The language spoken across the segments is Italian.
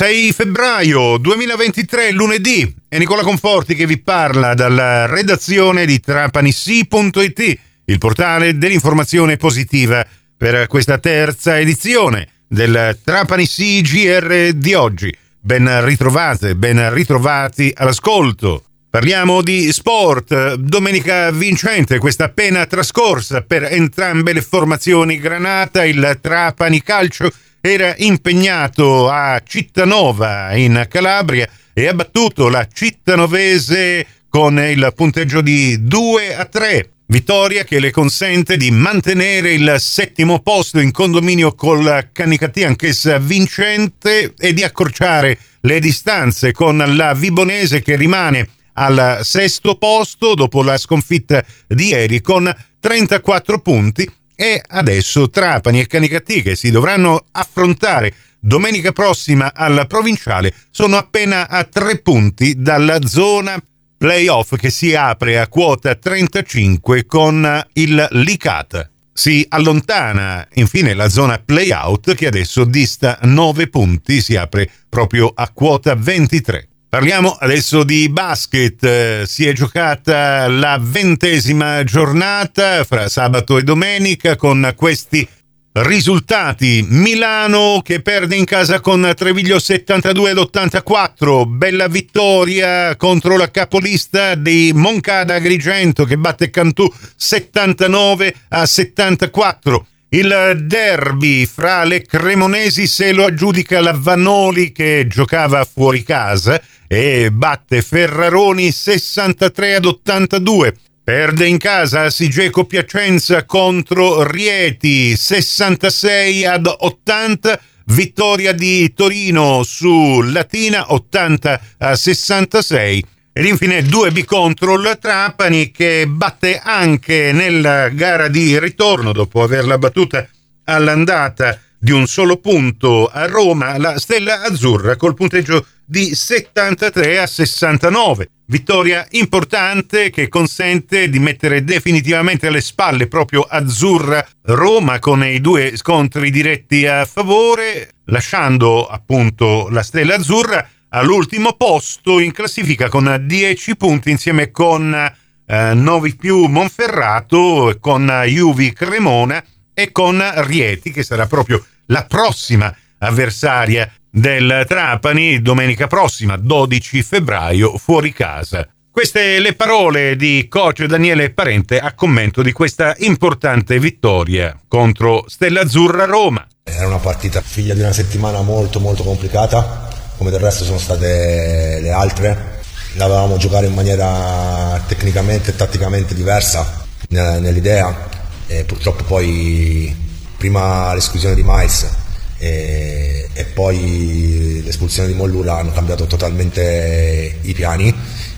6 febbraio 2023, lunedì, è Nicola Conforti che vi parla dalla redazione di trapanissi.it, il portale dell'informazione positiva per questa terza edizione del Trapanissi GR di oggi. Ben ritrovate, ben ritrovati all'ascolto. Parliamo di sport, domenica vincente, questa appena trascorsa per entrambe le formazioni Granata, il Trapani Calcio era impegnato a Cittanova in Calabria e ha battuto la Cittanovese con il punteggio di 2 a 3. Vittoria che le consente di mantenere il settimo posto in condominio col Canicati, anch'essa vincente, e di accorciare le distanze con la Vibonese che rimane al sesto posto dopo la sconfitta di ieri con 34 punti e adesso Trapani e Canicattì che si dovranno affrontare domenica prossima al provinciale sono appena a tre punti dalla zona playoff che si apre a quota 35 con il Licata. Si allontana infine la zona playout che adesso dista 9 punti, si apre proprio a quota 23. Parliamo adesso di basket. Si è giocata la ventesima giornata fra sabato e domenica con questi risultati. Milano che perde in casa con Treviglio 72 ad 84. Bella vittoria contro la capolista di Moncada Agrigento che batte Cantù 79 a 74. Il derby fra le cremonesi se lo aggiudica la Vannoli che giocava fuori casa e batte Ferraroni 63 ad 82. Perde in casa Sigeco Piacenza contro Rieti 66 ad 80. Vittoria di Torino su Latina 80 a 66. Ed infine 2B contro il Trapani che batte anche nella gara di ritorno dopo averla battuta all'andata di un solo punto a Roma la Stella Azzurra col punteggio di 73 a 69. Vittoria importante che consente di mettere definitivamente alle spalle proprio Azzurra Roma con i due scontri diretti a favore, lasciando appunto la Stella Azzurra all'ultimo posto in classifica con 10 punti insieme con eh, Novi più Monferrato, con Juvi Cremona e con Rieti che sarà proprio la prossima avversaria del Trapani domenica prossima 12 febbraio fuori casa. Queste le parole di coach Daniele Parente a commento di questa importante vittoria contro Stella Azzurra Roma. Era una partita figlia di una settimana molto molto complicata come del resto sono state le altre. La dovevamo giocare in maniera tecnicamente e tatticamente diversa nell'idea e purtroppo poi prima l'esclusione di Mais e, e poi l'espulsione di Mollura hanno cambiato totalmente i piani.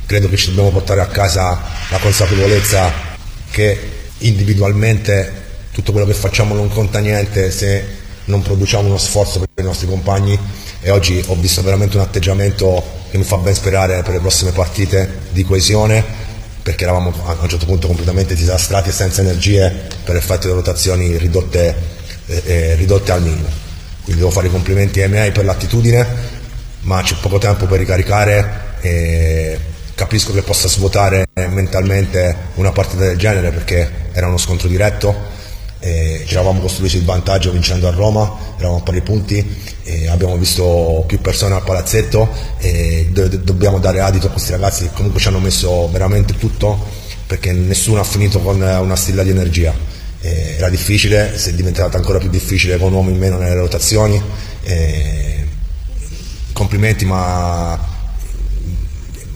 Credo che ci dobbiamo portare a casa la consapevolezza che individualmente tutto quello che facciamo non conta niente se non produciamo uno sforzo per i nostri compagni e oggi ho visto veramente un atteggiamento che mi fa ben sperare per le prossime partite di coesione perché eravamo a un certo punto completamente disastrati e senza energie per effetto delle rotazioni ridotte, eh, eh, ridotte al minimo. Quindi devo fare i complimenti ai miei per l'attitudine, ma c'è poco tempo per ricaricare e capisco che possa svuotare mentalmente una partita del genere perché era uno scontro diretto eh, ci eravamo costruiti il vantaggio vincendo a Roma, eravamo a pari punti, eh, abbiamo visto più persone al palazzetto e do- dobbiamo dare adito a questi ragazzi che comunque ci hanno messo veramente tutto perché nessuno ha finito con una stilla di energia. Eh, era difficile, si è diventata ancora più difficile con un uomo in meno nelle rotazioni. complimenti, ma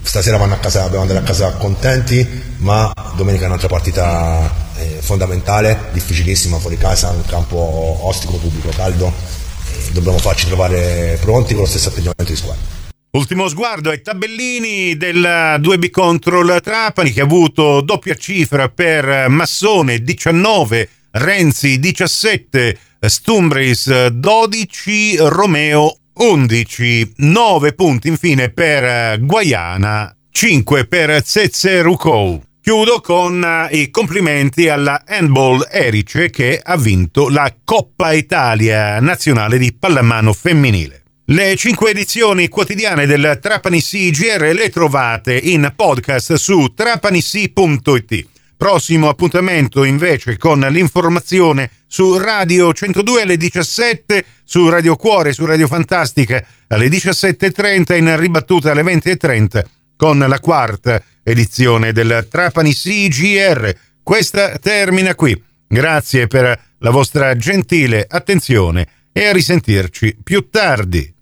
stasera vanno a casa, dobbiamo andare a casa contenti, ma domenica è un'altra partita eh, fondamentale, difficilissima fuori casa, un campo ostico, pubblico, caldo. Eh, dobbiamo farci trovare pronti con lo stesso atteggiamento di squadra. Ultimo sguardo ai tabellini del 2B contro la Trapani che ha avuto doppia cifra per Massone 19, Renzi 17, Stumbris 12, Romeo 11, 9 punti infine per Guayana, 5 per Zezzerucou. Chiudo con uh, i complimenti alla Handball Erice che ha vinto la Coppa Italia nazionale di pallamano femminile. Le cinque edizioni quotidiane del Trapani CGR le trovate in podcast su trapanissi.it. Prossimo appuntamento invece con l'informazione su Radio 102 alle 17, su Radio Cuore, su Radio Fantastica alle 17.30, in ribattuta alle 20.30 con la quarta edizione del Trapani CGR. Questa termina qui. Grazie per la vostra gentile attenzione e a risentirci più tardi.